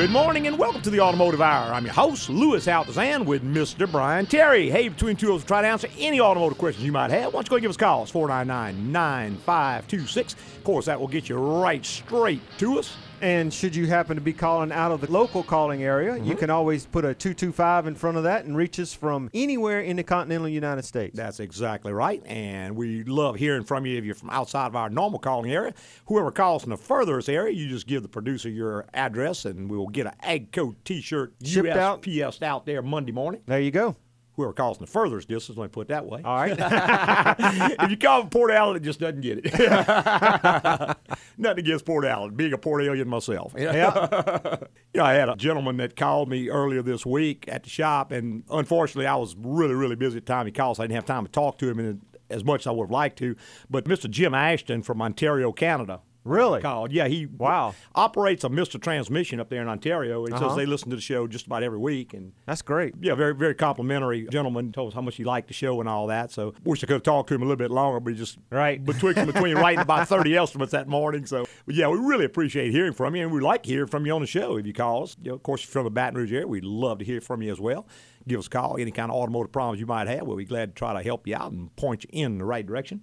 Good morning and welcome to the Automotive Hour. I'm your host, Louis Altazan, with Mr. Brian Terry. Hey, between two of us, try to answer any automotive questions you might have. Why don't you go and give us a call? It's 499 9526. Of course, that will get you right straight to us. And should you happen to be calling out of the local calling area, you mm-hmm. can always put a 225 in front of that and reach us from anywhere in the continental United States. That's exactly right. And we love hearing from you if you're from outside of our normal calling area. Whoever calls from the furthest area, you just give the producer your address and we will get an Agco t shirt Shipped out. USPS out there Monday morning. there you go. Whoever calls from the furthest distance, let me put it that way. All right. if you call from Port Allen, it just doesn't get it. Nothing against Port Allen, being a Port Alien myself. yeah. You know, I had a gentleman that called me earlier this week at the shop, and unfortunately, I was really, really busy at the time he called, so I didn't have time to talk to him as much as I would have liked to. But Mr. Jim Ashton from Ontario, Canada. Really? Called. Yeah, he Wow. operates a Mr. Transmission up there in Ontario. And he Uh-huh. says they listen to the show just about every week. And That's great. yeah, very, very complimentary gentleman. Told us how much he liked the show and all that. So wish I could have talked to him a little bit longer, but he just Right. betwixt between writing about 30 estimates that morning. So, but yeah, we really appreciate hearing from you, and we like hearing from you on the show if you call us. You know, of course, if you're from the Baton Rouge area, we'd love to hear from you as well. Give us a call, any kind of automotive problems you might have. We'll be glad to try to help you out and point you in the right direction.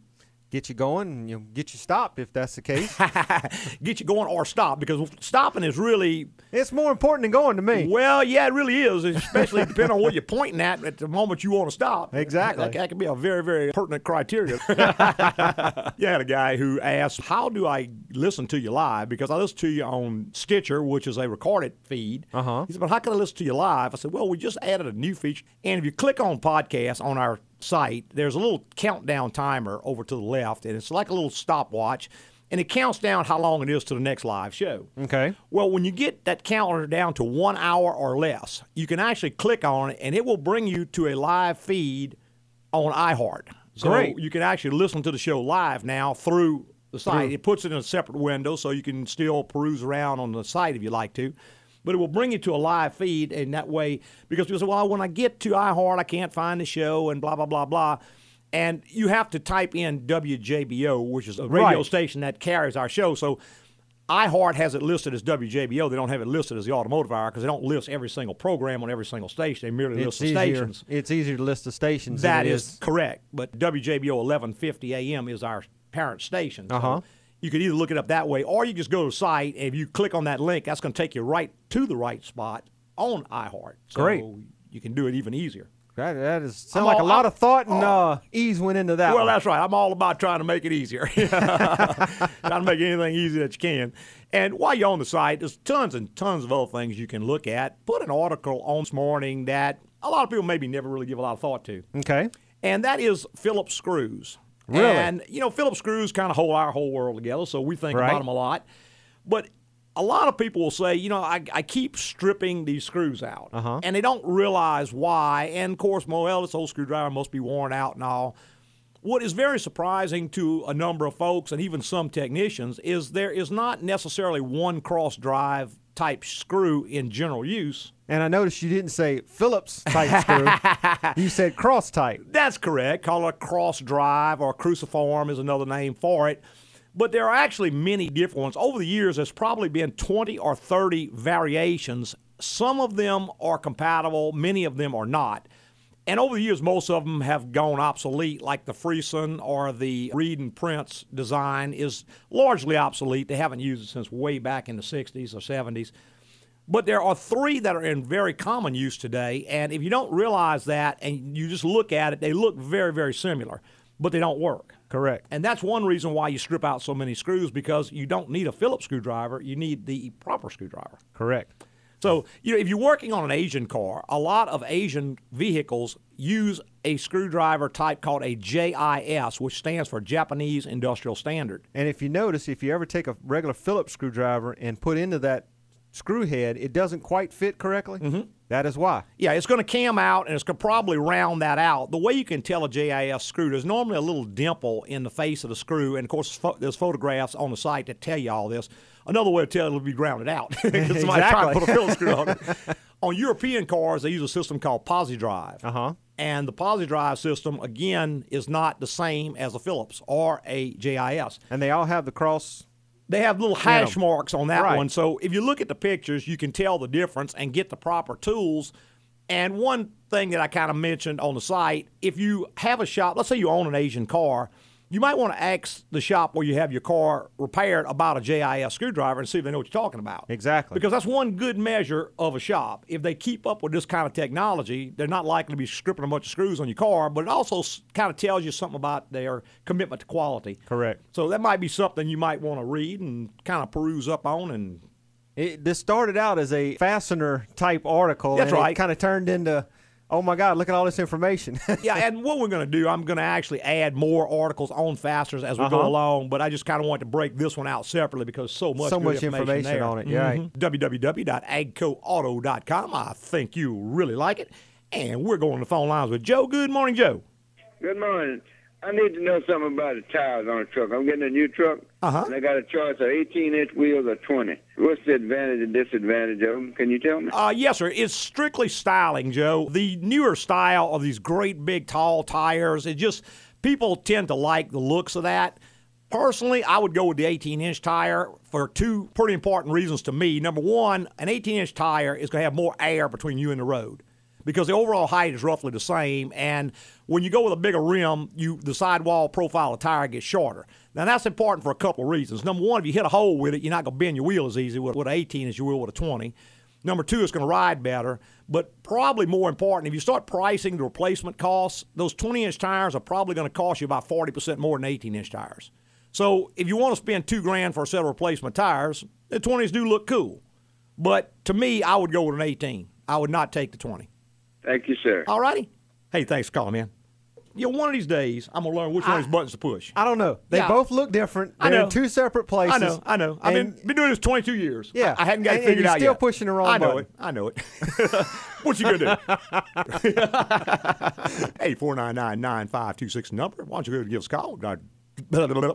Get you going and you'll get you stopped if that's the case. Get you going or stop because stopping is really it's more important than going to me. Well, yeah, it really is, especially depending on what you're pointing at at the moment you want to stop. Exactly. That, that can be a very, very pertinent criteria. you had a guy who asked, How do I listen to you live? Because I listen to you on Stitcher, which is a recorded feed. Uh-huh. He said, But how can I listen to you live? I said, Well, we just added a new feature. And if you click on podcast on our site, there's a little countdown timer over to the left, and it's like a little stopwatch. And it counts down how long it is to the next live show. Okay. Well, when you get that counter down to one hour or less, you can actually click on it and it will bring you to a live feed on iHeart. So Great. you can actually listen to the show live now through the site. It puts it in a separate window so you can still peruse around on the site if you like to. But it will bring you to a live feed, and that way, because people say, well, when I get to iHeart, I can't find the show, and blah, blah, blah, blah. And you have to type in WJBO, which is a radio Right. station that carries our show. So iHeart has it listed as WJBO. They don't have it listed as the Automotive Hour because they don't list every single program on every single station. They merely It's list the easier, stations. it's easier to list the stations. That it is correct. But WJBO 1150 AM is our parent station. So Uh-huh. You could either look it up that way or you just go to the site and if you click on that link, that's going to take you right to the right spot on iHeart. So Great. You can do it even easier. That, that is I'm sound like a lot I'm- of thought and uh, ease went into that. Well, one. that's right. I'm all about trying to make it easier. trying to make anything easy that you can. And while you're on the site, there's tons and tons of other things you can look at. Put an article on this morning that a lot of people maybe never really give a lot of thought to. okay. And that is Phillips screws. Really? And, you know, Phillips screws kind of hold our whole world together, so we think Right. about them a lot. But a lot of people will say, you know, I, I keep stripping these screws out. Uh-huh. And they don't realize why. And of course, well, this old screwdriver must be worn out and all. What is very surprising to a number of folks and even some technicians is there is not necessarily one cross drive type screw in general use. And I noticed you didn't say Phillips type screw. you said cross type. That's correct. Call it a cross drive or cruciform is another name for it. But there are actually many different ones. Over the years, there's probably been 20 or 30 variations. Some of them are compatible, many of them are not. And over the years, most of them have gone obsolete, like the Frearson or the Reed and Prince design is largely obsolete. They haven't used it since way back in the 60s or 70s. But there are three that are in very common use today. And if you don't realize that and you just look at it, they look very, very similar, but they don't work. Correct. And that's one reason why you strip out so many screws because you don't need a Phillips screwdriver, you need the proper screwdriver. Correct. So, you know, if you're working on an Asian car, a lot of Asian vehicles use a screwdriver type called a JIS, which stands for Japanese Industrial Standard. And if you notice, if you ever take a regular Phillips screwdriver and put into that screw head, it doesn't quite fit correctly. Mm-hmm. is why. Yeah, it's going to cam out and it's going to probably round that out. The way you can tell a JIS screw, there's normally a little dimple in the face of the screw, and of course, there's photographs on the site that tell you all this. Another way to tell it will be grounded out somebody trying to put a Phillips screw on it. On European cars, they use a system called Pozidriv. Uh-huh. And the Pozidriv system, again, is not the same as a Phillips or a JIS. And they all have the cross They have little hash marks on that Right. one. So if you look at the pictures, you can tell the difference and get the proper tools. And one thing that I kind of mentioned on the site, if you have a shop, let's say you own an Asian car, you might want to ask the shop where you have your car repaired about a JIS screwdriver and see if they know what you're talking about. Exactly. Because that's one good measure of a shop. If they keep up with this kind of technology, they're not likely to be stripping a bunch of screws on your car, but it also kind of tells you something about their commitment to quality. Correct. So that might be something you might want to read and kind of peruse up on and It, this started out as a fastener type article. That's and right. It kind of turned into, oh my God, look at all this information. yeah, and what we're going to do, I'm going to actually add more articles on fasteners as we go Uh-huh. along, but I just kind of want to break this one out separately because so much So good much information there. on it, yeah, right. Mhm. www.agcoauto.com. I think you really like it. And we're going to the phone lines with Joe. Good morning, Joe. Good morning. I need to know something about the tires on a truck. I'm getting a new truck, Uh-huh. and I got a choice of 18 inch wheels or 20. What's the advantage and disadvantage of them? Can you tell me? Uh, yes, sir. It's strictly styling, Joe. The newer style of these great big tall tires, it just people tend to like the looks of that. Personally, I would go with the 18 inch tire for two pretty important reasons to me. Number one, an 18 inch tire is going to have more air between you and the road because the overall height is roughly the same. And when you go with a bigger rim, you the sidewall profile of tire gets shorter. Now that's important for a couple of reasons. Number one, if you hit a hole with it, you're not going to bend your wheel as easy with, with an 18 as you will with a 20. Number two, it's going to ride better. But probably more important, if you start pricing the replacement costs, those 20 inch tires are probably going to cost you about 40% more than 18 inch tires. So if you want to spend two grand for a set of replacement tires, the 20s do look cool. But to me, I would go with an 18. I would not take the 20. Thank you, sir. All righty. Hey, thanks for calling, man. You know, one of these days, I'm going to learn which one of these buttons to push. I don't know. They Yeah. both look different. I They're know. in two separate places. I know, I know. I've been, been doing this 22 years. Yeah. I, I hadn't got And- it and figured you're out still yet. pushing the wrong I know button. it. I know it. what you gonna do? Hey, four nine nine nine five two six number. Why don't you go and give us a call? I'd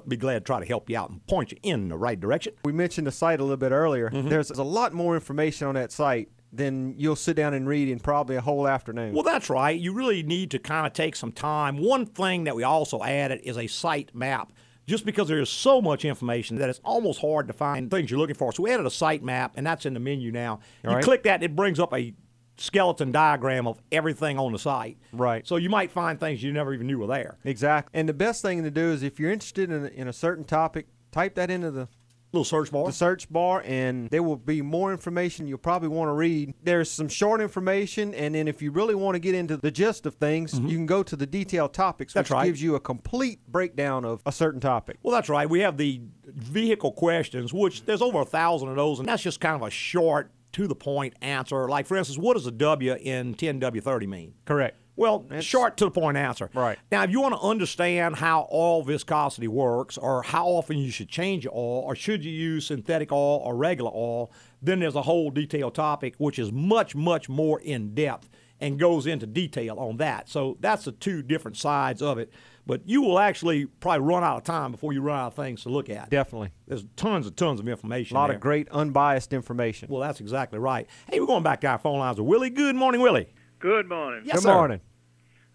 be glad to try to help you out and point you in the right direction. we mentioned the site a little bit earlier. Mm-hmm. There's a lot more information on that site than you'll sit down and read in probably a whole afternoon. Well, that's right. You really need to kind of take some time. One thing that we also added is a site map. Just because there is so much information that it's almost hard to find things you're looking for. So we added a site map, and that's in the menu now. You right. click that, it brings up a skeleton diagram of everything on the site. Right. So you might find things you never even knew were there. exactly. And the best thing to do is if you're interested in, in a certain topic, type that into the Little search bar. the search bar and there will be more information you'll probably want to read. There's some short information and then if you really want to get into the gist of things, you can go to the detailed topics Mm-hmm. That's which right. gives you a complete breakdown of a certain topic. Well, that's right. We have the vehicle questions, which there's over a thousand of those, and that's just kind of a short, to the point answer. Like, for instance, what does a W in 10W30 mean? Correct. Well, That's- short to the point answer. Right. Now, if you want to understand how oil viscosity works, or how often you should change your oil, or should you use synthetic oil or regular oil, then there's a whole detailed topic which is much, much more in depth and goes into detail on that. So that's the two different sides of it. But you will actually probably run out of time before you run out of things to look at. Definitely. There's tons and tons of information. A lot there. of great unbiased information. Well, that's exactly right. Hey, we're going back to our phone lines with Willie. Good morning, Willie. Good morning. Yes, Good sir. morning.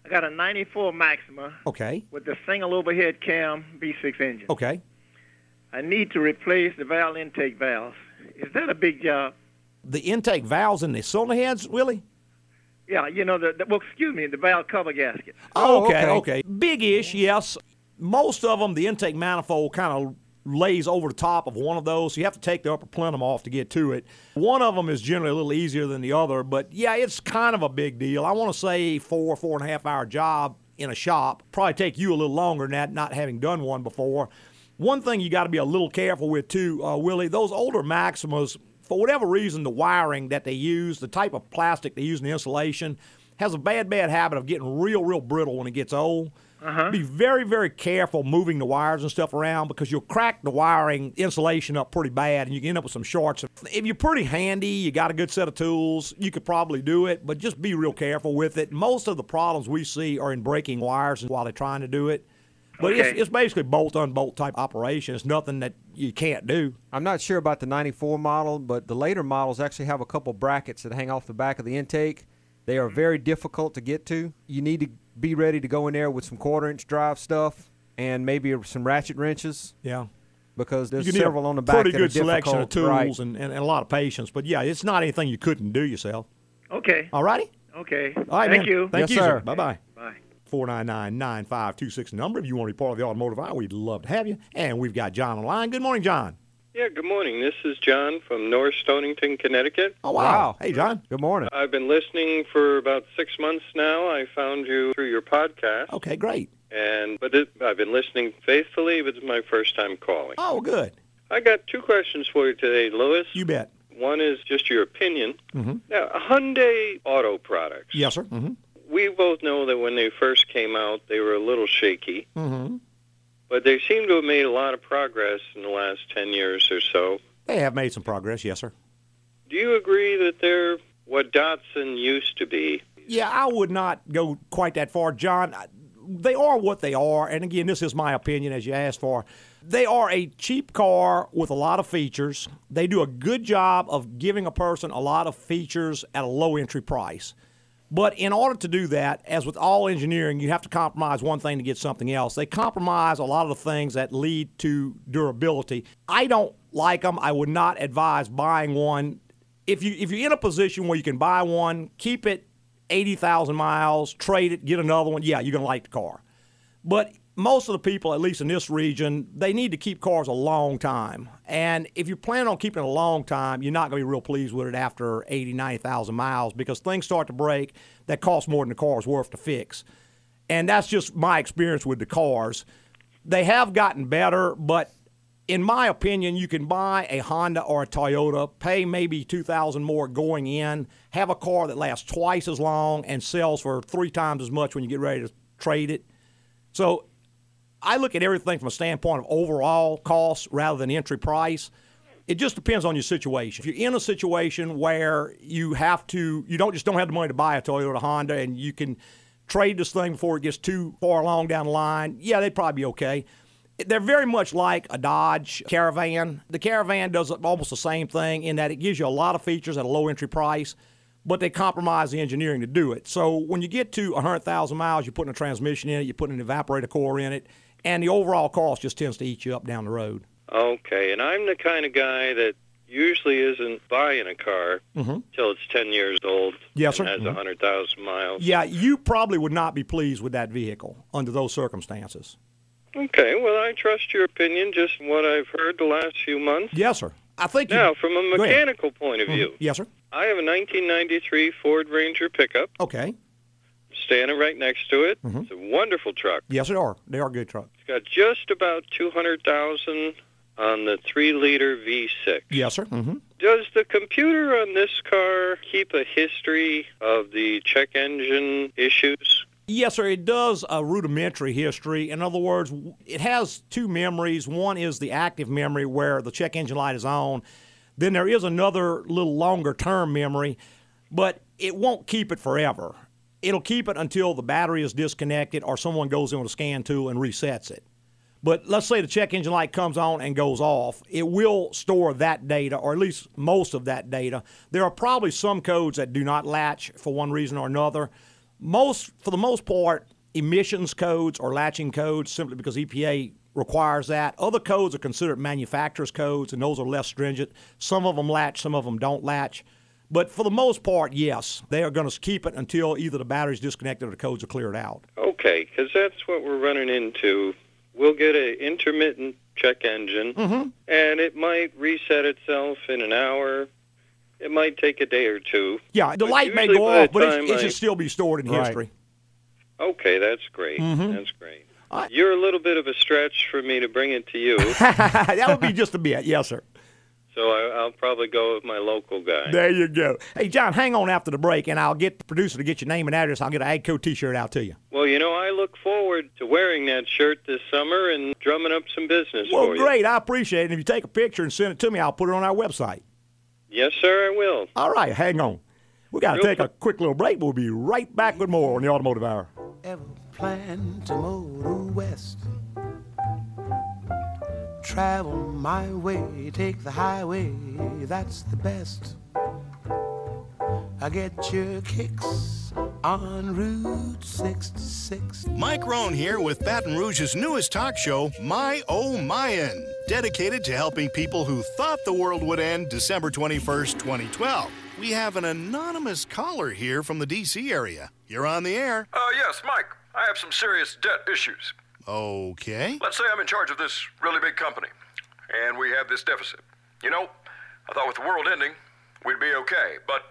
I got a 94 Maxima Okay. with the single overhead cam V6 engine. Okay. I need to replace the valve intake valves. Is that a big job? The intake valves in the cylinder heads, Willie? Yeah, you know, the, the well, excuse me, the valve cover gasket. Oh, Oh, okay, okay. okay. Big-ish, yes. Most of them, the intake manifold kind of lays over the top of one of those, so you have to take the upper plenum off to get to it. One of them is generally a little easier than the other, but yeah, it's kind of a big deal. I want to say four, four and a half hour job in a shop. Probably take you a little longer than that, not having done one before. One thing you got to be a little careful with too, uh, Willie, those older Maximas, for whatever reason, the wiring that they use, the type of plastic they use in the insulation, has a bad, bad habit of getting real, real brittle when it gets old. Uh-huh. Be very, very careful moving the wires and stuff around because you'll crack the wiring insulation up pretty bad and you can end up with some shorts. If you're pretty handy, you got a good set of tools, you could probably do it, but just be real careful with it. Most of the problems we see are in breaking wires while they're trying to do it. But it's, Okay. it's basically bolt unbolt type operation. It's nothing that you can't do. I'm not sure about the 94 model, but the later models actually have a couple brackets that hang off the back of the intake. They are very difficult to get to. You need to be ready to go in there with some quarter inch drive stuff and maybe some ratchet wrenches. Yeah. because there's several on the back pretty that good are selection of difficult, right. tools and, and, and a lot of patience. But yeah, it's not anything you couldn't do yourself. Okay. All righty? Okay. All right, Thank man. you. Thank Yes, you, sir. Bye bye. Bye. 499-9526 number if you want to be part of the automotive hour we'd love to have you and we've got john online. good morning john Yeah, good morning. This is John from North Stonington, Connecticut. oh wow, Wow. hey john Good morning. I've been listening for about six months now. I found you through your podcast, okay great and but it, I've been listening faithfully. But it's my first time calling. oh good I got two questions for you today, Louis. you bet One is just your opinion. Mhm. Now, Hyundai Auto Products. yes sir mm-hmm. We both know that when they first came out, they were a little shaky, Mm-hmm. But they seem to have made a lot of progress in the last ten years or so. they have made some progress yes sir Do you agree that they're what Datsun used to be? Yeah, I would not go quite that far, John. They are what they are, and again, this is my opinion as you asked for. They are a cheap car with a lot of features. They do a good job of giving a person a lot of features at a low entry price. But in order to do that, as with all engineering, you have to compromise one thing to get something else. They compromise a lot of the things that lead to durability. I don't like them. I would not advise buying one. If you if you're in a position where you can buy one, keep it 80,000 miles, trade it, get another one. Yeah, you're going to like the car. But most of the people, at least in this region, they need to keep cars a long time. And if you're planning on keeping it a long time, you're not going to be real pleased with it after 80, 90,000 miles because things start to break that cost more than the car is worth to fix. And that's just my experience with the cars. They have gotten better, but in my opinion, you can buy a Honda or a Toyota, pay maybe two thousand more going in, have a car that lasts twice as long and sells for three times as much when you get ready to trade it. So I look at everything from a standpoint of overall cost rather than entry price. It just depends on your situation. If you're in a situation where you have to, you don't just don't have the money to buy a Toyota or Honda, and you can trade this thing before it gets too far along down the line, yeah, they'd probably be okay. They're very much like a Dodge Caravan. The Caravan does almost the same thing in that it gives you a lot of features at a low entry price, but they compromise the engineering to do it. So when you get to 100,000 miles, you're putting a transmission in it, you're putting an evaporator core in it, and the overall cost just tends to eat you up down the road. Okay, and I'm the kind of guy that usually isn't buying a car till it's 10 years old Mm-hmm. Yes, and sir. has Mhm. a 100,000 miles. Yeah, you probably would not be pleased with that vehicle under those circumstances. Okay, well, I trust your opinion, just what I've heard the last few months. Yes, sir. I think you. Now, from a mechanical point of view, Yes, sir. I have a 1993 Ford Ranger pickup Okay. Standing right next to it. Mm-hmm. It's a wonderful truck. Yes, they are. They are good trucks. It's got just about 200,000 on the 3-liter V6. Yes, sir. Mm-hmm. Does the computer on this car keep a history of the check engine issues? Yes, sir. It does a rudimentary history. In other words, it has two memories. One is the active memory where the check engine light is on. Then there is another little longer term memory, but it won't keep it forever. It'll keep it until the battery is disconnected or someone goes in with a scan tool and resets it. But let's say the check engine light comes on and goes off. It will store that data, or at least most of that data. There are probably some codes that do not latch for one reason or another. Most, for the most part, emissions codes or latching codes simply because EPA requires that. Other codes are considered manufacturer's codes, and those are less stringent. Some of them latch, some of them don't latch. But for the most part, yes, they are going to keep it until either the battery's disconnected or the codes are cleared out. Okay, because that's what we're running into. We'll get an intermittent check engine, Mm-hmm. and it might reset itself in an hour. It might take a day or two. Yeah, the But light may go off, but it, time it I- should still be stored in Right. history. Okay, that's great. That's great. Mm-hmm. I- You're a little bit of a stretch for me to bring it to you, that would be just a bit, yes, sir. So I, I'll probably go with my local guy. There you go. Hey, John, hang on after the break, and I'll get the producer to get your name and address. I'll get an AGCO T-shirt out to you. Well, you know, I look forward to wearing that shirt this summer and drumming up some business Well, for you. great. I appreciate it. And if you take a picture and send it to me, I'll put it on our website. Yes, sir, I will. All right, hang on. We got to Real take a quick. quick little break. We'll be right back with more on the Automotive Hour. ever plan to motor west. Travel my way, take the highway, that's the best. I get your kicks on Route 66. Mike Rohn here with Baton Rouge's newest talk show, My Oh Mayan, dedicated to helping people who thought the world would end December 21st, 2012. We have an anonymous caller here from the D.C. area. You're on the air. Uh, yes, Mike. I have some serious debt issues. Okay. Let's say I'm in charge of this really big company, and we have this deficit. You know, I thought with the world ending, we'd be okay, but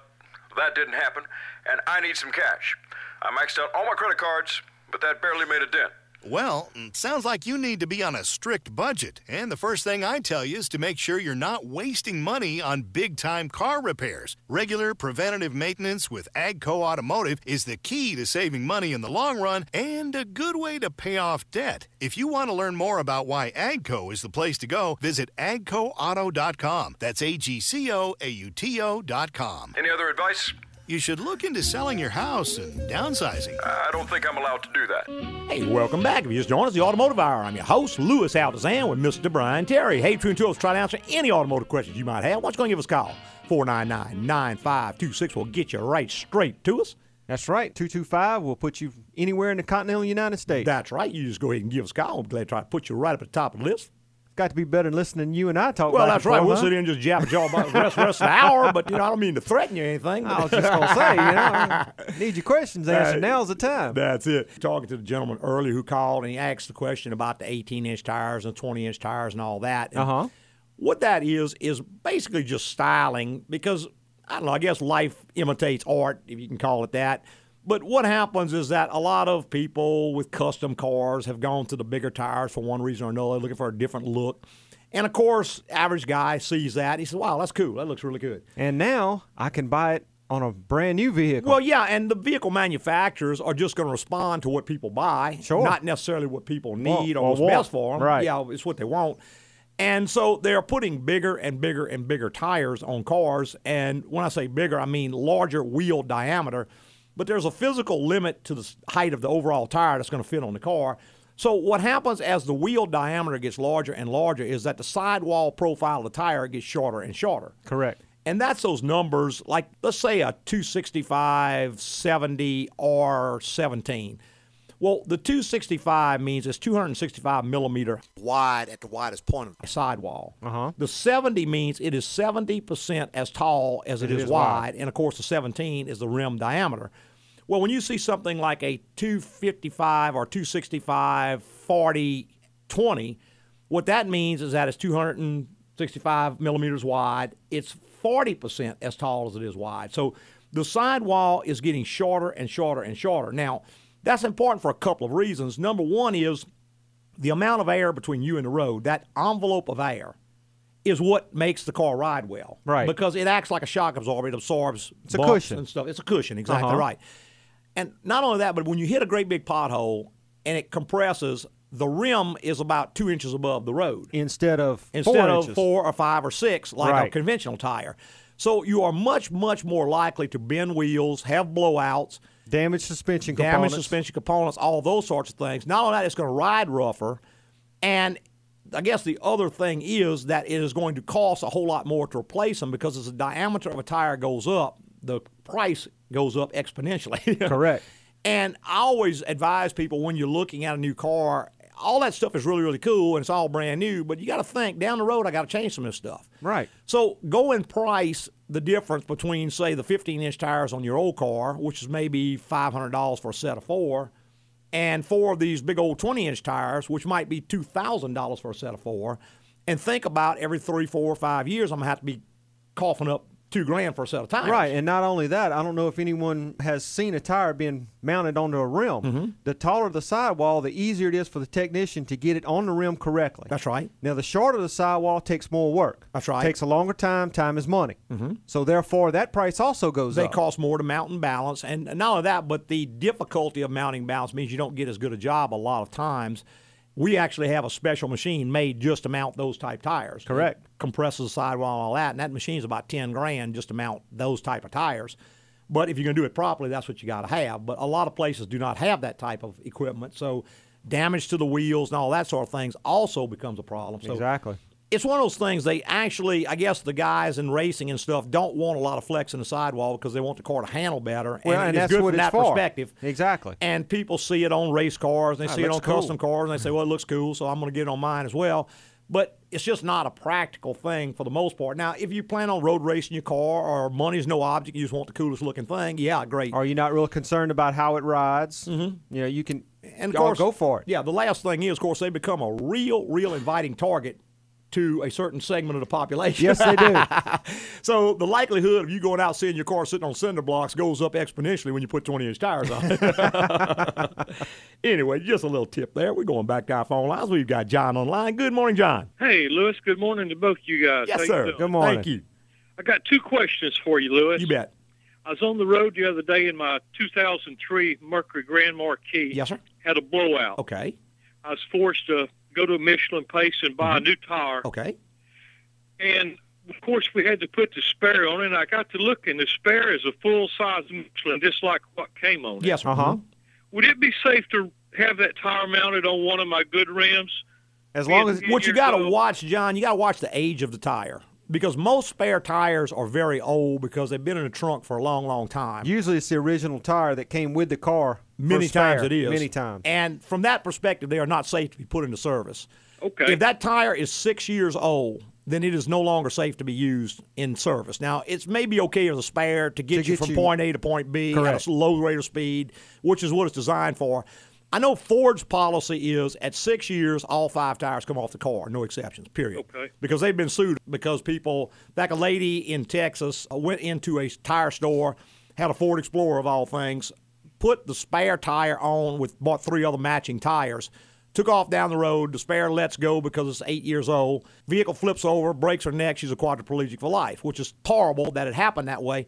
that didn't happen, and I need some cash. I maxed out all my credit cards, but that barely made a dent. Well, it sounds like you need to be on a strict budget. And the first thing I tell you is to make sure you're not wasting money on big time car repairs. Regular preventative maintenance with Agco Automotive is the key to saving money in the long run and a good way to pay off debt. If you want to learn more about why Agco is the place to go, visit agcoauto.com. That's A G C O A U T O.com. Any other advice? You should look into selling your house and downsizing. I don't think I'm allowed to do that. Hey, welcome back. If you just joined us, the Automotive Hour. I'm your host, Louis Altazan, with Mr. Brian Terry. Hey, True Tools, try to answer any automotive questions you might have. Why don't you go and give us a call? 499 9526. We'll get you right straight to us. That's right. 225 will put you anywhere in the continental United States. That's right. You just go ahead and give us a call. I'm glad to try to put you right up at the top of the list. Got to be better than listening to you and I talk Well, that's right. forth, We'll huh? sit here and just jab jaw about the rest, rest of the hour, but, you know, I don't mean to threaten you or anything. I was just to say, you know, need your questions answered. Now's the time. That's it. Talking to the gentleman earlier who called and he asked the question about the 18 inch tires and 20 inch tires and all that. Uh-huh. What that is, is basically just styling because, I don't know, I guess life imitates art, if you can call it that. But what happens is that a lot of people with custom cars have gone to the bigger tires for one reason or another, looking for a different look. And of course, average guy sees that. He says, wow, that's cool. That looks really good. And now I can buy it on a brand new vehicle. Well, yeah, and the vehicle manufacturers are just going to respond to what people buy, Sure. not necessarily what people Want- need or or what's want. best for them. Right. Yeah, it's what they want. And so they're putting bigger and bigger and bigger tires on cars. And when I say bigger, I mean larger wheel diameter. But there's a physical limit to the height of the overall tire that's going to fit on the car. So what happens as the wheel diameter gets larger and larger is that the sidewall profile of the tire gets shorter and shorter. Correct. And that's those numbers, like let's say a 265, 70, or 17. Well, the 265 means it's 265 millimeter wide at the widest point of the sidewall. Uh-huh. The 70 means it is 70% as tall as it is, is wide. wide. And of course, the 17 is the rim diameter. Well, when you see something like a 255 or 265, 40, 20, what that means is that it's 265 millimeters wide. It's 40% as tall as it is wide. So the sidewall is getting shorter and shorter and shorter. Now, that's important for a couple of reasons. Number one is the amount of air between you and the road, that envelope of air, is what makes the car ride well. Right. Because it acts like a shock absorber. It absorbs It's a cushion. and stuff. It's a cushion, exactly Uh-huh. right. And not only that, but when you hit a great big pothole and it compresses, the rim is about two inches above the road Instead of instead four of inches. four or five or six like a conventional tire. So you are much, much more likely to bend wheels, have blowouts, damaged suspension damage components. suspension components, all those sorts of things. Not only that, it's going to ride rougher, and I guess the other thing is that it is going to cost a whole lot more to replace them because as the diameter of a tire goes up, the price goes up exponentially. Correct. And I always advise people when you're looking at a new car, all that stuff is really, really cool and it's all brand new, but you got to think down the road, I got to change some of this stuff. Right. So go and price the difference between, say, the 15 inch tires on your old car, which is maybe $500 for a set of four, and four of these big old 20 inch tires, which might be $2,000 for a set of four. And think about every three, four, five years, I'm going to have to be coughing up two grand for a set of tires. Right, and not only that, I don't know if anyone has seen a tire being mounted onto a rim. Mm-hmm. The taller the sidewall, the easier it is for the technician to get it on the rim correctly. That's right. Now, the shorter the sidewall takes more work. That's right. Takes a longer time. Time is money. Mm-hmm. So therefore, that price also goes They up. cost more to mount and balance. And not only that, but the difficulty of mounting balance means you don't get as good a job a lot of times. We actually have a special machine made just to mount those type tires. Correct. It compresses the sidewall and all that, and that machine is about ten grand just to mount those type of tires. But if you're going to do it properly, that's what you got to have. But a lot of places do not have that type of equipment, so damage to the wheels and all that sort of things also becomes a problem. So exactly. It's one of those things they actually i guess the guys in racing and stuff don't want a lot of flex in the sidewall because they want the car to handle better Well, and, that's good what from it's that for. perspective Exactly. and people see it on race cars and they Ah, see it on cool. custom cars and they say well it looks cool so i'm going to get it on mine as well but it's just not a practical thing for the most part now if you plan on road racing your car or money's no object you just want the coolest looking thing yeah great Are you not real concerned about how it rides? Mm-hmm. You know, you can and of course, go for it. Yeah, the last thing is, of course, they become a real, real inviting target to a certain segment of the population. Yes, they do. so the likelihood of you going out seeing your car sitting on cinder blocks goes up exponentially when you put 20-inch tires on. it. anyway, just a little tip there. We're going back to our phone lines. We've got John online. Good morning, John. Hey, Louis. Good morning to both you guys. Yes, How sir. Good morning. Thank you. I got two questions for you, Louis. You bet. I was on the road the other day in my 2003 Mercury Grand Marquis. Yes, sir. Had a blowout. Okay. I was forced to go to a Michelin place and buy a new tire. Mm-hmm. Okay. And of course, we had to put the spare on it. And I got to look, and the spare is a full size Michelin, just like what came on. Yes. Uh huh. Would it be safe to have that tire mounted on one of my good rims? As long as What you got to watch, John, you got to watch the age of the tire because most spare tires are very old because they've been in the trunk for a long, long time. usually it's the original tire that came with the car. For Many times it is. Many times. And from that perspective, they are not safe to be put into service. Okay. If that tire is six years old, then it is no longer safe to be used in service. Now, it's maybe okay as a spare to get To you get from you- point A to point B at Correct. a low rate of speed, which is what it's designed for. I know Ford's policy is at six years, all five tires come off the car, no exceptions, period. Okay. Because they've been sued because people, like a lady in Texas, uh, went into a tire store, had a Ford Explorer of all things, put the spare tire on with bought three other matching tires. Took off down the road. The spare lets go because it's eight years old. Vehicle flips over, breaks her neck. She's a quadriplegic for life, which is horrible that it happened that way.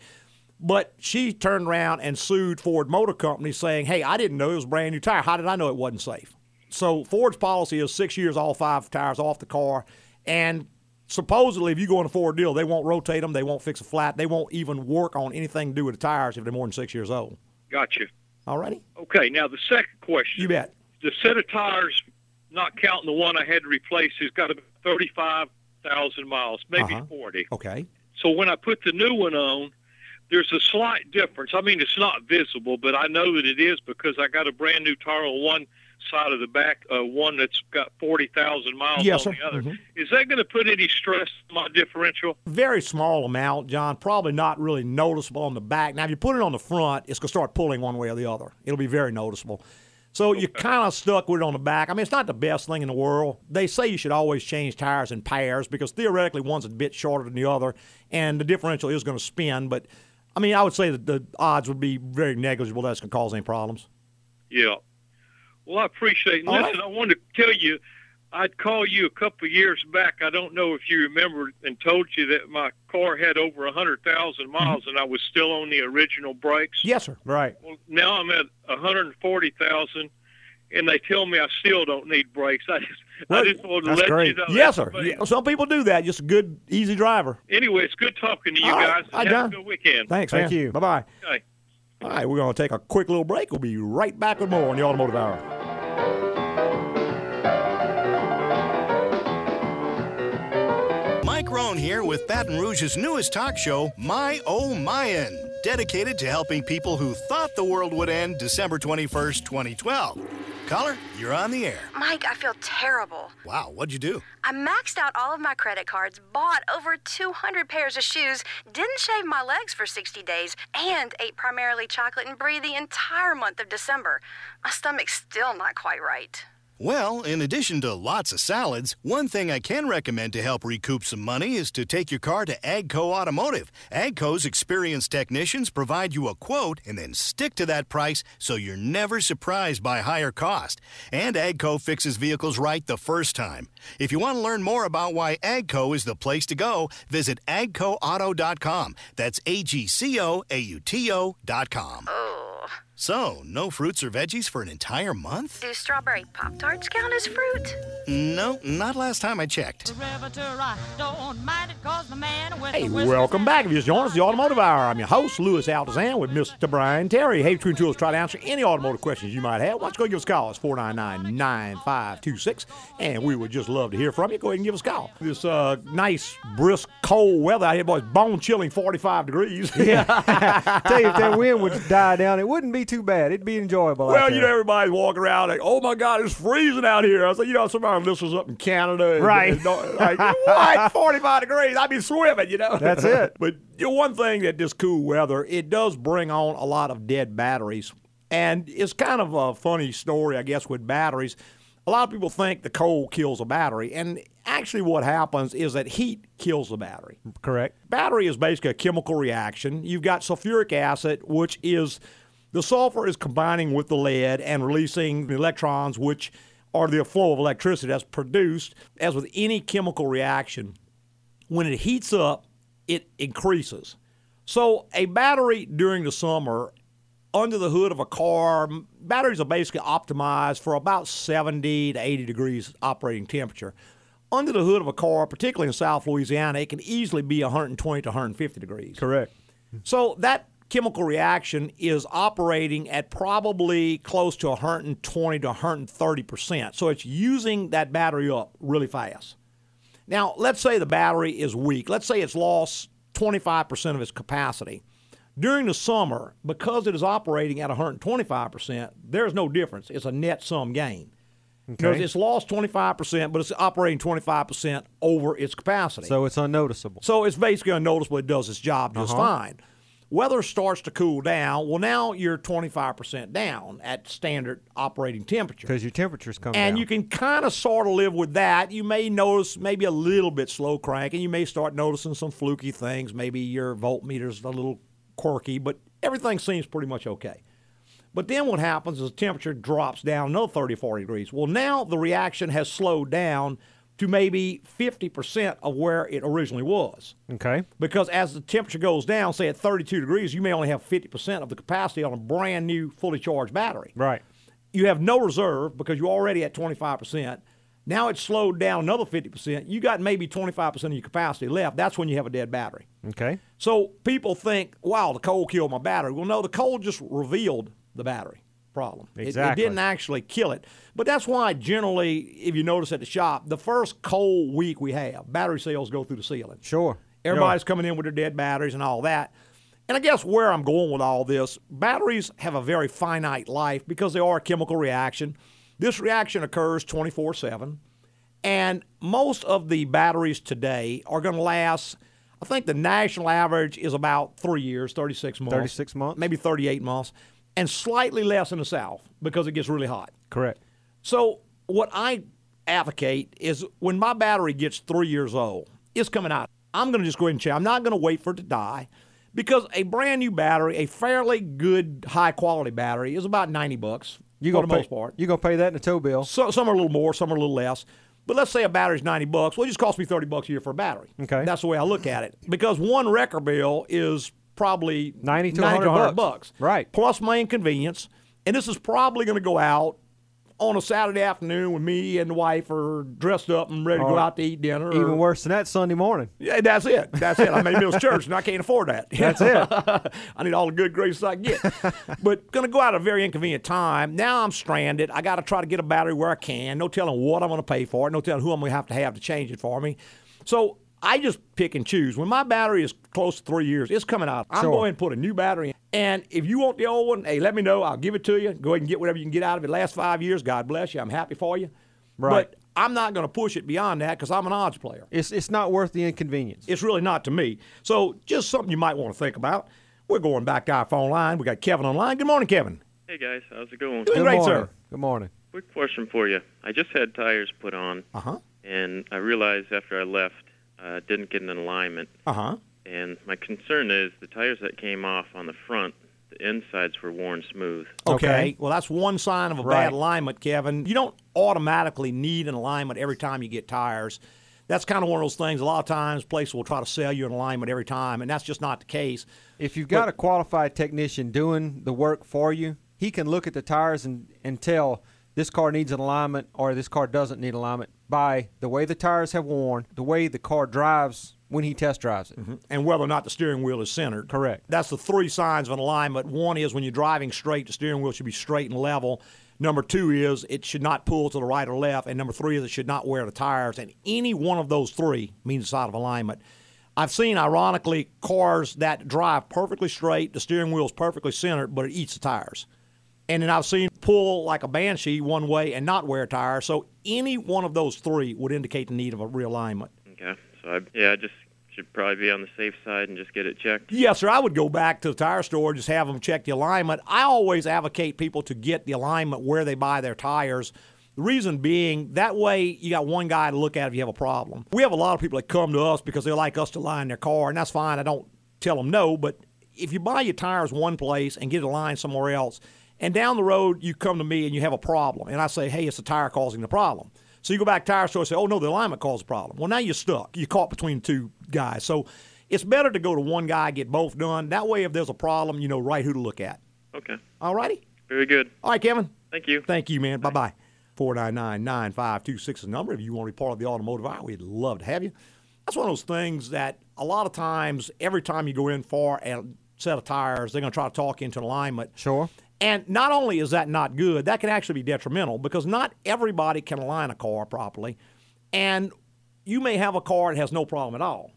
But she turned around and sued Ford Motor Company saying, hey, I didn't know it was brand new tire. How did I know it wasn't safe? So Ford's policy is six years, all five tires off the car. And supposedly, if you go in a Ford deal, they won't rotate them, they won't fix a flat, they won't even work on anything to do with the tires if they're more than six years old. Gotcha. All righty? Okay. Now the second question. You bet. The set of tires, not counting the one I had to replace, has got about 35,000 miles, maybe Uh-huh. 40. Okay. So when I put the new one on, there's a slight difference. I mean, it's not visible, but I know that it is because I got a brand new tire on one side of the back, uh, one that's got 40,000 miles Yes, on sir. the other. Mhm. Is that going to put any stress on my differential? Very small amount, John. Probably not really noticeable on the back. Now, if you put it on the front, it's going to start pulling one way or the other. It'll be very noticeable. So you're kind of stuck with it on the back. I mean, it's not the best thing in the world. They say you should always change tires in pairs because theoretically one's a bit shorter than the other, and the differential is going to spin. But I mean, I would say that the odds would be very negligible that's going to cause any problems. Yeah. Well, I appreciate it. All Listen, right. I wanted to tell you, I'd call you a couple of years back. I don't know if you remember, and told you that my car had over a hundred thousand mm-hmm. miles, and I was still on the original brakes. Yes, sir. right. Well, now I'm at a hundred and forty thousand, and they tell me I still don't need brakes. I just, Well, I just wanted to that's let great. you know. Yes, that's sir. amazing. Yeah, Some people do that. Just a good, easy driver. Anyway, it's good talking to you All right. guys. and Hi, have John. a good weekend. Thanks, Thank man. you. Bye bye. Okay. All right, we're going to take a quick little break. We'll be right back with more on the Automotive Hour. Mike Rohn here with Baton Rouge's newest talk show, My Oh Mayan, dedicated to helping people who thought the world would end December 21st, 2012. Caller, you're on the air. Mike, I feel terrible. Wow, what'd you do? I maxed out all of my credit cards, bought over 200 pairs of shoes, didn't shave my legs for 60 days, and ate primarily chocolate and brie the entire month of December. My stomach's still not quite right. Well, in addition to lots of salads, one thing I can recommend to help recoup some money is to take your car to Agco Automotive. Agco's experienced technicians provide you a quote and then stick to that price so you're never surprised by higher cost. And Agco fixes vehicles right the first time. If you want to learn more about why Agco is the place to go, visit agcoauto.com. That's A G C O A U T O.com. Oh, So, no fruits or veggies for an entire month? Do strawberry Pop Tarts count as fruit? No, not last time I checked. Hey, welcome back. If you just joined us, the Automotive Hour. I'm your host, Louis Altazan, with Mr. Brian Terry. Hey, Twin Tools, try to answer any automotive questions you might have. Why don't you go give us a call? It's 499-9526, and we would just love to hear from you. Go ahead and give us a call. This uh, nice, brisk, cold weather out here, boys, bone-chilling 45 degrees. Yeah. Tell you, if that wind would die down, it wouldn't be too bad. It'd be enjoyable. Well, you know, everybody's walking around like, "Oh my God, it's freezing out here." I said, "You know, somebody listens up in Canada, and, Right. and don't- like, what? Forty-five degrees? I'd be swimming, you know." That's it. But you know, one thing that this cool weather it does bring on a lot of dead batteries, and it's kind of a funny story, I guess, with batteries. A lot of people think the cold kills a battery, and actually, what happens is that heat kills the battery. Correct. Battery is basically a chemical reaction. You've got sulfuric acid, which is the sulfur is combining with the lead and releasing the electrons, which are the flow of electricity that's produced. As with any chemical reaction, when it heats up, it increases. So, a battery during the summer under the hood of a car, batteries are basically optimized for about 70 to 80 degrees operating temperature. Under the hood of a car, particularly in South Louisiana, it can easily be 120 to 150 degrees. Correct. So that chemical reaction is operating at probably close to 120 to 130 percent. So it's using that battery up really fast. Now, let's say the battery is weak. Let's say it's lost 25 percent of its capacity. During the summer, because it is operating at 125 percent, there's no difference. It's a net sum gain. Because Okay. it's lost 25 percent, but it's operating 25 percent over its capacity. So it's unnoticeable. So it's basically unnoticeable. It does its job just Uh-huh. fine. Weather starts to cool down. Well, now you're 25% down at standard operating temperature. Because your temperatures come And down. And you can kind of sort of live with that. You may notice maybe a little bit slow cranking. You may start noticing some fluky things. Maybe your voltmeter's a little quirky, but everything seems pretty much okay. But then what happens is the temperature drops down another 30, 40 degrees. Well, now the reaction has slowed down to maybe 50% of where it originally was. okay. Because as the temperature goes down, say at 32 degrees, you may only have 50% of the capacity on a brand new, fully charged battery. Right. You have no reserve because you're already at 25%. Now it's slowed down another 50%. You got maybe 25% of your capacity left. That's when you have a dead battery. Okay. So people think, wow, the cold killed my battery. Well, no, the cold just revealed the battery problem. It- It, didn't actually kill it. But that's why generally, if you notice at the shop, the first cold week we have, battery sales go through the ceiling. Sure. Everybody's coming in with their dead batteries and all that. And I guess where I'm going with all this, batteries have a very finite life because they are a chemical reaction. This reaction occurs 24 7. And most of the batteries today are going to last, I think the national average is about three years, 36 months. 36 months. Maybe 38 months. And slightly less in the South because it gets really hot. Correct. So what I advocate is when my battery gets three years old, it's coming out. I'm going to just go ahead and change. I'm not going to wait for it to die because a brand new battery, a fairly good, high quality battery, is about 90 bucks You for the pay, most part. You gonna pay that in a tow bill? So, some are a little more, some are a little less. But let's say a battery's 90 bucks. Well, it just cost me 30 bucks a year for a battery. Okay. That's the way I look at it. Because one wrecker bill is probably 90 to 100 100 bucks. Right. Plus my inconvenience. And this is probably going to go out on a Saturday afternoon when me and the wife are dressed up and ready to go Or out to eat dinner. Even or- worse than that, Sunday morning. yeah, that's it. That's it. I may miss church and I can't afford that. That's it. I need all the good graces I can get. but going to go out at a very inconvenient time. Now I'm stranded. I got to try to get a battery where I can. No telling what I'm going to pay for it. No telling who I'm going to have to have to change it for me. So I just pick and choose. When my battery is close to three years, it's coming out. I'm Sure. going to put a new battery in. And if you want the old one, hey, let me know. I'll give it to you. Go ahead and get whatever you can get out of it. Last five years, God bless you. I'm happy for you. Right. But I'm not going to push it beyond that because I'm an odds player. It's it's not worth the inconvenience. It's really not to me. So just something you might want to think about. We're going back to our phone line. We got Kevin online. Good morning, Kevin. Hey guys, how's it going? Doing Good great, morning. sir. Good morning. Quick question for you. I just had tires put on, Uh huh. and I realized after I left, uh, didn't get an alignment. Uh huh. And my concern is the tires that came off on the front, the insides were worn smooth. Okay. Okay. Well, that's one sign of a Right. bad alignment, Kevin. You don't automatically need an alignment every time you get tires. That's kind of one of those things. A lot of times, places will try to sell you an alignment every time, and that's just not the case. If you've got a qualified technician doing the work for you, he can look at the tires and, and tell this car needs an alignment or this car doesn't need alignment by the way the tires have worn, the way the car drives when he test drives it. Mm-hmm. and whether or not the steering wheel is centered. Correct. That's the three signs of an alignment. One is when you're driving straight, the steering wheel should be straight and level. Number two is it should not pull to the right or left. And number three is it should not wear the tires. And any one of those three means it's out of alignment. I've seen, ironically, cars that drive perfectly straight, the steering wheel is perfectly centered, but it eats the tires. And then I've seen pull like a banshee one way and not wear tires. So any one of those three would indicate the need of a realignment. Okay. So I yeah, I just should probably be on the safe side and just get it checked. Yes, sir. I would go back to the tire store, just have them check the alignment. I always advocate people to get the alignment where they buy their tires. The reason being, that way you got one guy to look at if you have a problem. We have a lot of people that come to us because they like us to line their car, and that's fine. I don't tell them no, but if you buy your tires one place and get it aligned somewhere else, and down the road you come to me and you have a problem, and I say, hey, it's the tire causing the problem. So you go back to the tire store and say, oh, no, the alignment caused the problem. Well, now you're stuck. You're caught between two guys. So it's better to go to one guy, get both done. That way, if there's a problem, you know right who to look at. Okay. All righty? Very good. All right, Kevin. Thank you. Thank you, man. Bye bye. 499 9526 is the number. If you want to be part of the automotive hour, we'd love to have you. That's one of those things that a lot of times, every time you go in for a set of tires, they're going to try to talk you into alignment. Sure. And not only is that not good, that can actually be detrimental because not everybody can align a car properly. And you may have a car that has no problem at all.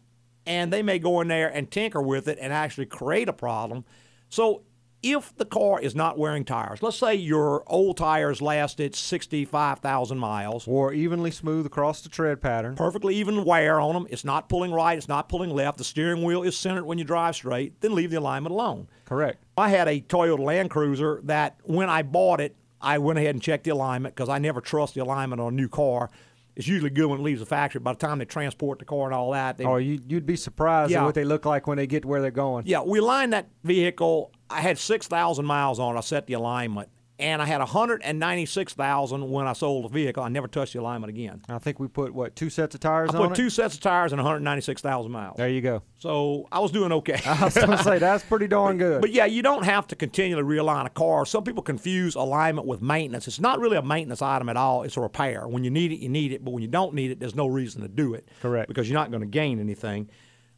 And they may go in there and tinker with it and actually create a problem. So if the car is not wearing tires, let's say your old tires lasted 65,000 miles, Or evenly smooth across the tread pattern. perfectly even wear on them, it's not pulling right, it's not pulling left, the steering wheel is centered when you drive straight, then leave the alignment alone. Correct. I had a Toyota Land Cruiser that when I bought it, I went ahead and checked the alignment because I never trust the alignment on a new car. It's usually good when it leaves the factory. By the time they transport the car and all that, they, Or you, you'd be surprised Yeah. at what they look like when they get where they're going. yeah, we aligned that vehicle. I had 6,000 miles on it. I set the alignment. And I had 196,000 when I sold the vehicle. I never touched the alignment again. I think we put, what, two sets of tires I on put it? two sets of tires and 196,000 miles. There you go. So I was doing okay. I was going to say, that's pretty darn good. But yeah, you don't have to continually realign a car. Some people confuse alignment with maintenance. It's not really a maintenance item at all. It's a repair. When you need it, you need it. But when you don't need it, there's no reason to do it. Correct. Because you're not going to gain anything.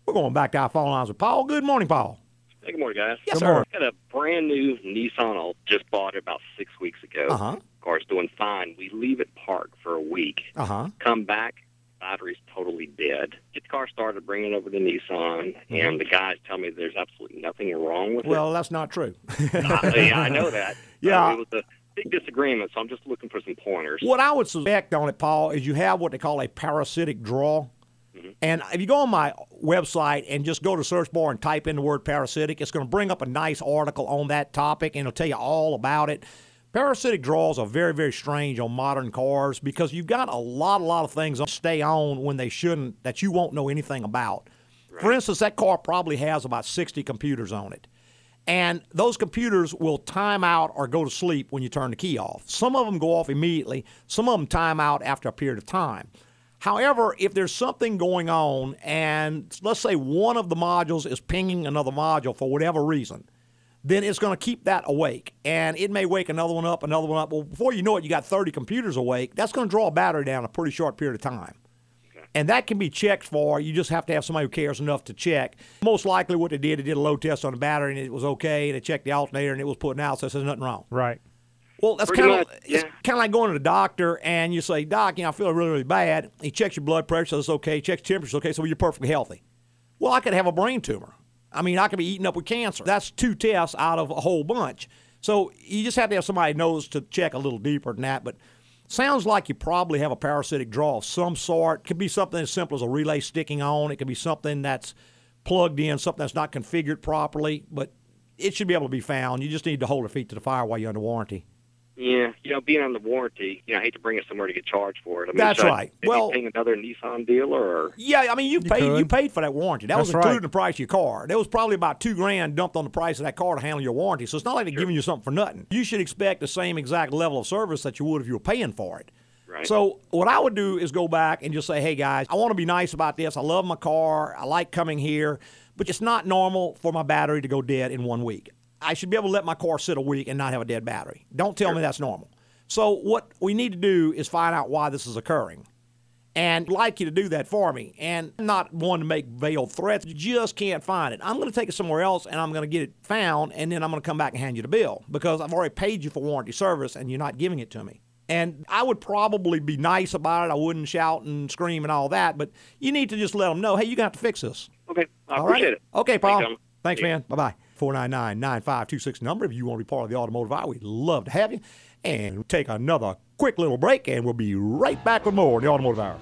We're going back to our phone lines with Paul. Good morning, Paul. Hey, good morning, guys. Yes, Good sir. morning. I got a brand new Nissan. I just bought it about six weeks ago. Uh huh. Car's doing fine. We leave it parked for a week. Uh huh. Come back, battery's totally dead. Get the car started, bring it over to Nissan, Mm-hmm. and the guys tell me there's absolutely nothing wrong with it. Well, that's not true. it. I, yeah, I know that. Yeah. Uh, it was a big disagreement, so I'm just looking for some pointers. What I would suspect on it, Paul, is you have what they call a parasitic draw. Mm-hmm. And if you go on my website and just go to search bar and type in the word parasitic, it's going to bring up a nice article on that topic and it'll tell you all about it. Parasitic draws are very, very strange on modern cars because you've got a lot, a lot of things on stay on when they shouldn't that you won't know anything about. For instance, that car probably has about 60 computers on it. And those computers will time out or go to sleep when you turn the key off. Some of them go off immediately, some of them time out after a period of time. However, if there's something going on, and let's say one of the modules is pinging another module for whatever reason, then it's going to keep that awake. And it may wake another one up, another one up. Well, before you know it, you got 30 computers awake. That's going to draw a battery down a pretty short period of time. And that can be checked for. You just have to have somebody who cares enough to check. Most likely, what they did, they did a load test on the battery and it was okay. And they checked the alternator and it was putting out, so there's nothing wrong. Right. Well, that's kind of it's yeah. kind of like going to the doctor and you say, "Doc, you know, I feel really, really bad." He checks your blood pressure, says it's okay. Checks your temperature, okay. So you're perfectly healthy. Well, I could have a brain tumor. I mean, I could be eaten up with cancer. That's two tests out of a whole bunch. So you just have to have somebody knows to check a little deeper than that. But sounds like you probably have a parasitic draw of some sort. Could be something as simple as a relay sticking on. It could be something that's plugged in, something that's not configured properly. But it should be able to be found. You just need to hold your feet to the fire while you're under warranty. Yeah, you know, being on the warranty, you know, I hate to bring it somewhere to get charged for it. I mean, That's should I right. maybe Well- paying another Nissan dealer or Yeah, I mean you, You paid you could. paid for that warranty. That was That's included right. in the price of your car. There was probably about two grand dumped on the price of that car to handle your warranty. So it's not like they're giving you something for nothing. You should expect the same exact level of service that you would if you were paying for it. Right. So what I would do is go back and just say, "Hey guys, I want to be nice about this. I love my car. I like coming here, but it's not normal for my battery to go dead in one week. I should be able to let my car sit a week and not have a dead battery. Don't tell me that's normal. So what we need to do is find out why this is occurring. And I'd like you to do that for me. And I'm not one to make veiled threats. You just can't find it. I'm going to take it somewhere else and I'm going to get it found and then I'm going to come back and hand you the bill because I've already paid you for warranty service and you're not giving it to me. And I would probably be nice about it. I wouldn't shout and scream and all that, but you need to just let them know, hey, you're going to have to fix this. Okay, I All right? appreciate it. Okay, Paul. Thanks, Thanks, man. Bye bye. 499 9526 number. If you want to be part of the automotive hour, we'd love to have you. And we'll take another quick little break, and we'll be right back with more in the automotive hour.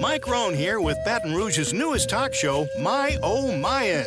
Mike Rohn here with Baton Rouge's newest talk show, My Oh Mayan,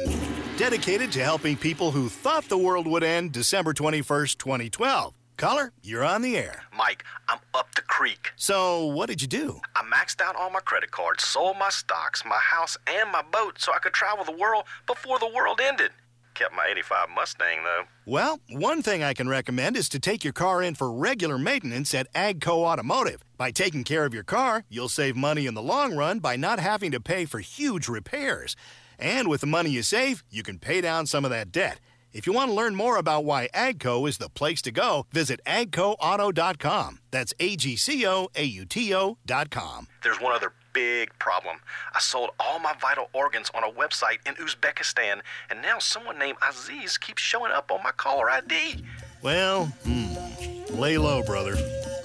dedicated to helping people who thought the world would end December 21st, 2012. Caller, you're on the air. Mike, I'm up the creek. So, what did you do? I maxed out all my credit cards, sold my stocks, my house, and my boat so I could travel the world before the world ended. Kept my 85 Mustang, though. Well, one thing I can recommend is to take your car in for regular maintenance at Agco Automotive. By taking care of your car, you'll save money in the long run by not having to pay for huge repairs. And with the money you save, you can pay down some of that debt. If you want to learn more about why Agco is the place to go, visit agcoauto.com. That's A G C O A U T O.com. There's one other big problem. I sold all my vital organs on a website in Uzbekistan, and now someone named Aziz keeps showing up on my caller ID. Well, hmm, lay low, brother.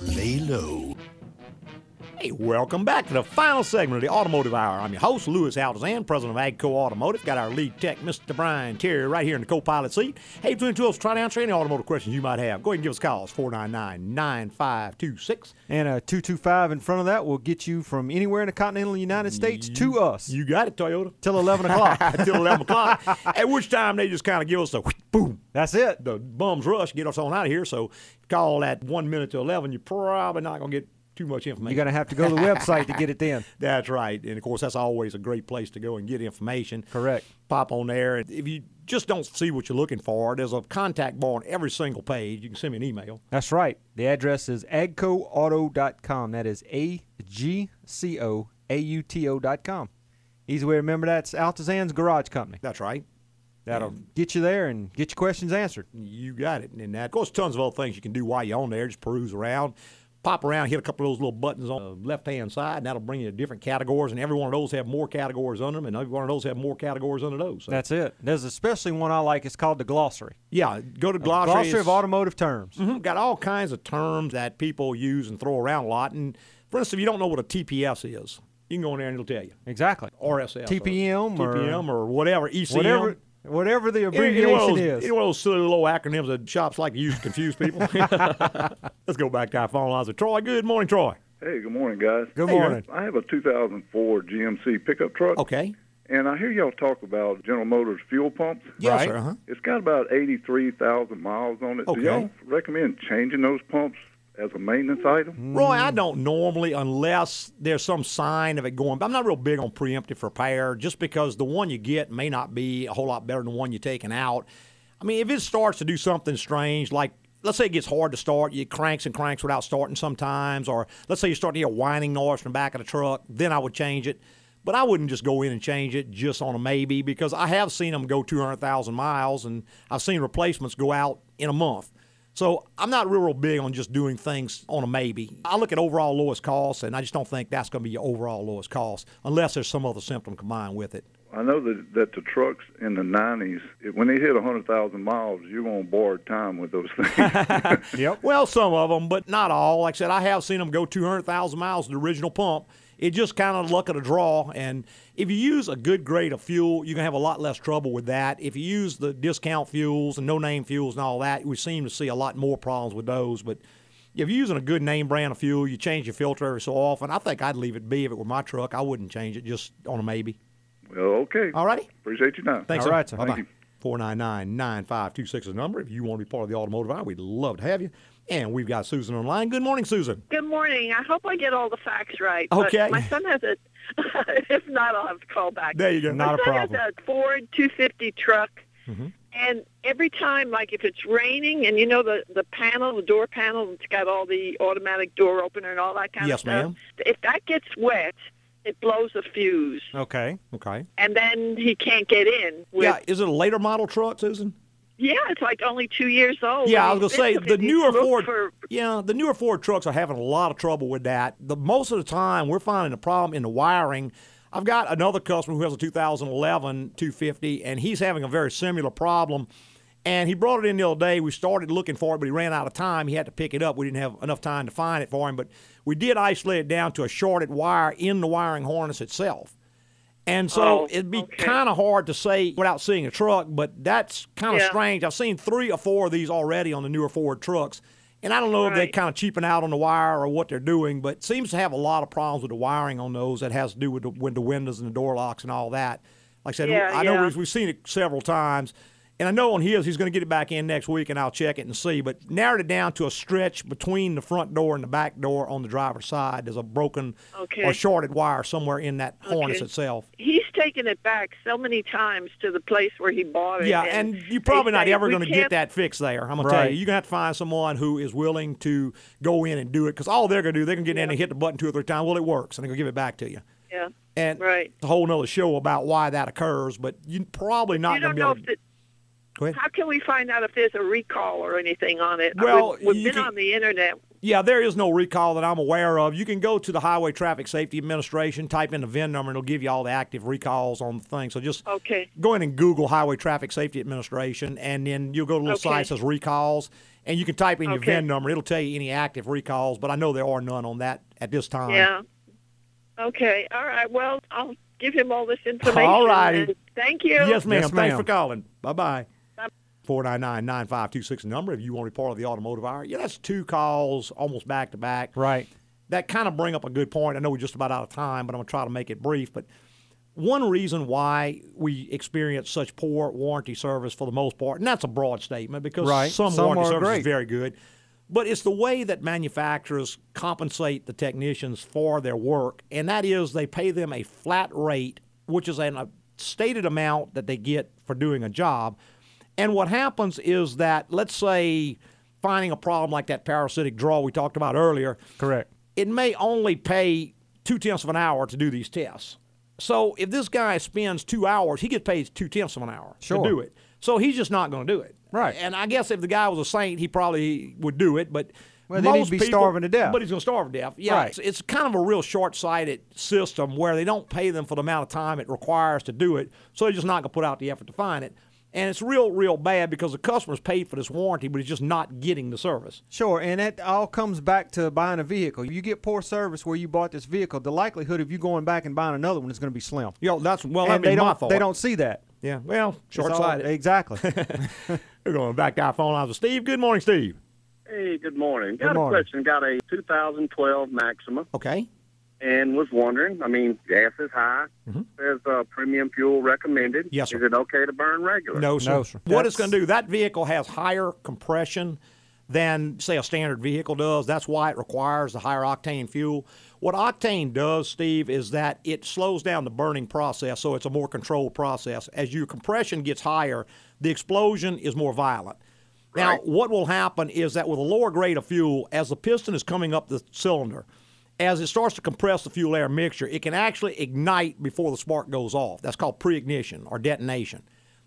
Lay low. Hey, welcome back to the final segment of the Automotive Hour. I'm your host, Louis Altazan, president of AGCO Automotive. Got our lead tech, Mr. Brian Terry, right here in the co pilot seat. Hey, between two of us, try to answer any automotive questions you might have. Go ahead and give us calls 499 9526. And uh, a 225 in front of that will get you from anywhere in the continental United States to us. You got it, Toyota. Till 11 o'clock. Till 11 o'clock. At which time they just kind of give us a boom. That's it. The bums rush, get us on out of here. So, call that one minute to 11. You're probably not going to get too much information. You're going to have to go to the website to get it then. That's right. And of course, that's always a great place to go and get information. Correct. Pop on there. And if you just don't see what you're looking for, there's a contact bar on every single page. You can send me an email. That's right. The address is agcoauto.com. That is A G C O A U T O.com. Easy way to remember that's Altazan's Garage Company. That's right. That'll get you there and get your questions answered. You got it. And that, of course, tons of other things you can do while you're on there. Just peruse around, pop around, hit a couple of those little buttons on the left hand side, and that'll bring you to different categories. And every one of those have more categories under them, and every one of those have more categories under those. So, That's it. There's especially one I like. It's called the glossary. yeah, go to glossary. Glossary of automotive terms. Mhm, Got all kinds of terms that people use and throw around a lot. And for instance, if you don't know what a TPS is, you can go in there and it'll tell you. Exactly. RSS. TPM or, or- or whatever, ECM. Whatever, whatever the Any- any abbreviation one those, is. Any one of those silly little acronyms that shops like to use to confuse people. Let's go back to our phone lines with Troy. Good morning, Troy. Hey, good morning, guys. Good Hey, morning. I have a 2004 GMC pickup truck. Okay. And I hear y'all talk about General Motors fuel pumps. Yes, Right. sir, uh-huh. It's got about 83,000 miles on it. Okay. Do y'all recommend changing those pumps as a maintenance item? Roy, I don't normally, unless there's some sign of it going. But I'm not real big on preemptive repair, just because the one you get may not be a whole lot better than the one you're taking out. I mean, if it starts to do something strange, like let's say it gets hard to start, it cranks and cranks without starting sometimes, or let's say you start to hear whining noise from the back of the truck, then I would change it. But I wouldn't just go in and change it just on a maybe because I have seen them go 200,000 miles and I've seen replacements go out in a month. So I'm not real, real big on just doing things on a maybe. I look at overall lowest cost, and I just don't think that's going to be your overall lowest cost unless there's some other symptom combined with it. I know that, that the trucks in the 90s, if- when they hit 100,000 miles, you're on borrowed time with those things. Yep. Well, some of them, but not all. Like I said, I have seen them go 200,000 miles to the original pump. It just kind of luck of the draw. And if you use a good grade of fuel, you can have a lot less trouble with that. If you use the discount fuels and no name fuels and all that, we seem to see a lot more problems with those. But if you're using a good name brand of fuel, you change your filter every so often. I think I'd leave it be if it were my truck. I wouldn't change it just on a maybe. well, okay. All righty. Appreciate your time. Thanks, All sir. right, sir. Bye-bye. Thank you. 499-9526 is the number. If you want to be part of the automotive hour, we'd love to have you. And we've got Susan online. Good morning, Susan. Good morning. I hope I get all the facts right. Okay. My son has a. if not, I'll have to call back. There you go. My Not a son problem. has a Ford 250 truck, Mhm. And every time, like if it's raining, and you know the the panel, the door panel, it's got all the automatic door opener and all that kind Yes, of stuff. Yes, ma'am. If that gets wet, it blows a fuse, Okay. Okay. and then he can't get in. With, Yeah, is it a later model truck, Susan? Yeah, it's like only two years old. Yeah, I was gonna say the newer Ford. For, Yeah, the newer Ford trucks are having a lot of trouble with that. The most of the time, we're finding a problem in the wiring. I've got another customer who has a 2011 250, and he's having a very similar problem. And he brought it in the other day. We started looking for it, but he ran out of time. He had to pick it up. We didn't have enough time to find it for him, but we did isolate it down to a shorted wire in the wiring harness itself. And so Oh, it'd be kind of hard to say without seeing a truck, but that's kind of Yeah. strange. I've seen three or four of these already on the newer Ford trucks. And I don't know if they Right. kind of cheaping out on the wire or what they're doing, but it seems to have a lot of problems with the wiring on those that has to do with the, with the windows and the door locks and all that. Like I said, Yeah, I know yeah. we've, we've seen it several times. And I know on his, he's going to get it back in next week, and I'll check it and see. But narrowed it down to a stretch between the front door and the back door on the driver's side. There's a broken Okay. or shorted wire somewhere in that harness itself. he's taken it back so many times to the place where he bought it. Yeah, and, and you're probably not ever going to get that fixed there. I'm going to tell you, you're going to have to find someone who is willing to go in and do it because all they're going to do, they're going to get in and hit the button two or three times. Well, it works, and they're going to give it back to you. Yeah, And right. it's a whole nother show about why that occurs, but you're probably not going to be able to. If it, Go ahead. how can we find out if there's a recall or anything on it? Well, we've, we've been can- on the internet. Yeah, there is no recall that I'm aware of. You can go to the Highway Traffic Safety Administration, type in the VIN number, and it'll give you all the active recalls on the thing. So just Okay. go in and Google Highway Traffic Safety Administration, and then you'll go to a little Okay. site that says recalls, and you can type in your VIN number. It'll tell you any active recalls, but I know there are none on that at this time. Yeah. Okay. All right. Well, I'll give him all this information. All righty. Thank you. Yes, ma'am. Yes, ma'am. Thanks ma'am. for calling. Bye bye. 499 9526 number if you want to be part of the automotive hour. Yeah, that's two calls almost back to back. Right. That kind of bring up a good point. I know we're just about out of time, but I'm going to try to make it brief. But one reason why we experience such poor warranty service for the most part, and that's a broad statement because Right. some, Some warranty service great. is very good, but it's the way that manufacturers compensate the technicians for their work, and that is they pay them a flat rate, which is an, a stated amount that they get for doing a job. And what happens is that, let's say, finding a problem like that parasitic draw we talked about earlier, Correct. it may only pay two tenths of an hour to do these tests. So if this guy spends two hours, he gets paid two tenths of an hour Sure. to do it. So he's just not going to do it. Right. And I guess if the guy was a saint, he probably would do it. But Well, then he'd be people- starving to death. But he's going to starve to death. Yeah. Right. It's, it's kind of a real short-sighted system where they don't pay them for the amount of time it requires to do it. So they're just not going to put out the effort to find it. And it's real, real bad because the customer's paid for this warranty, but he's just not getting the service. Sure, and that all comes back to buying a vehicle. You get poor service where you bought this vehicle. The likelihood of you going back and buying another one is going to be slim. Yo, that's well, and that'd they my don't. thought. They don't see that. Yeah, well, short-sighted. Exactly. We're going back to our phone lines with Steve. Good morning, Steve. Hey, good morning. Good Got morning. a question. Got a 2012 Maxima Okay. And was wondering, I mean, gas is high. There's uh, premium fuel recommended. Mm-hmm. Yes, sir. Is it okay to burn regular? No, sir. No, sir. What it's going to do, that vehicle has higher compression than, say, a standard vehicle does. That's why it requires the higher octane fuel. What octane does, Steve, is that it slows down the burning process, so it's a more controlled process. As your compression gets higher, the explosion is more violent. Now, what will happen is that with a lower grade of fuel, as the piston is coming up the cylinder, as it starts to compress the fuel air mixture, it can actually ignite before the spark goes off. That's called pre ignition or detonation.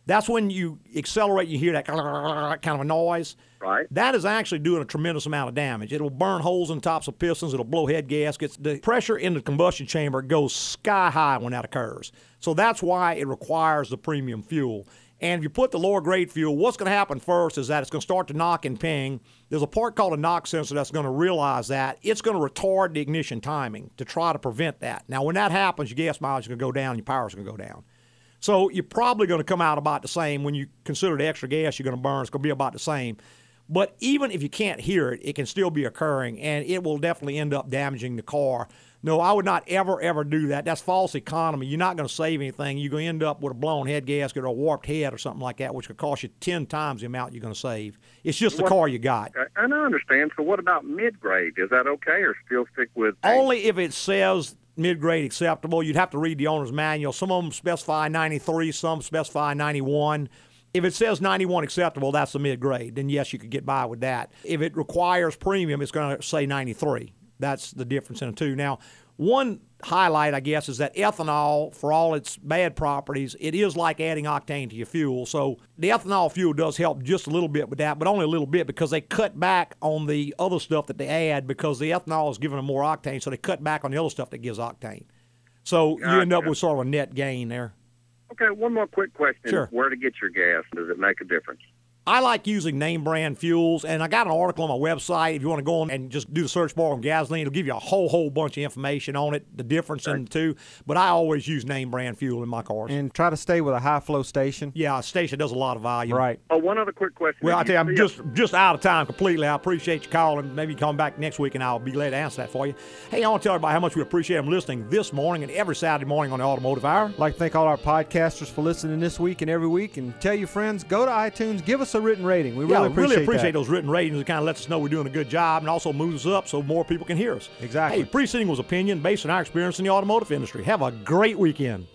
That's when you accelerate, you hear that kind of a noise. Right. That is actually doing a tremendous amount of damage. It'll burn holes in tops of pistons, it'll blow head gaskets. The pressure in the combustion chamber goes sky high when that occurs. So that's why it requires the premium fuel. And if you put the lower grade fuel, what's going to happen first is that it's going to start to knock and ping. There's a part called a knock sensor that's going to realize that. It's going to retard the ignition timing to try to prevent that. Now, when that happens, your gas mileage is going to go down, your power is going to go down. So you're probably going to come out about the same when you consider the extra gas you're going to burn. It's going to be about the same. But even if you can't hear it, it can still be occurring, and it will definitely end up damaging the car. No, I would not ever, ever do that. That's false economy. You're not going to save anything. You're going to end up with a blown head gasket or a warped head or something like that, which could cost you 10 times the amount you're going to save. It's just the What- car you got. And I understand. So what about mid-grade? Is that okay or still stick with Only if it says mid grade acceptable. You'd have to read the owner's manual. Some of them specify 93, some specify 91. If it says 91 acceptable, that's the mid grade. Then yes, you could get by with that. If it requires premium, it's going to say 93. That's the difference in the two. Now, one highlight, I guess, is that ethanol, for all its bad properties, it is like adding octane to your fuel. So the ethanol fuel does help just a little bit with that, but only a little bit because they cut back on the other stuff that they add because the ethanol is giving them more octane, so they cut back on the other stuff that gives octane. So you end up with sort of a net gain there. Okay, one more quick question. Sure. Where to get your gas? Does it make a difference? I like using name brand fuels, and I got an article on my website. If you want to go on and just do the search bar on gasoline, it'll give you a whole whole bunch of information on it, the difference in the two. But I always use name brand fuel in my cars. And try to stay with a high flow station. Yeah, a station does a lot of volume. Right. Oh, one other quick question. Well, I tell you, I'm see just just out of time completely. I appreciate you calling. Maybe you come back next week, and I'll be glad to answer that for you. Hey, I want to tell everybody how much we appreciate them listening this morning and every Saturday morning on the Automotive Hour. I'd like to thank all our podcasters for listening this week and every week. And tell your friends, go to iTunes, give us a written rating. We yeah, really appreciate, really appreciate those written ratings. It kind of lets us know we're doing a good job and also moves us up so more people can hear us. Exactly. Hey, preceding was opinion based on our experience in the automotive industry. Have a great weekend.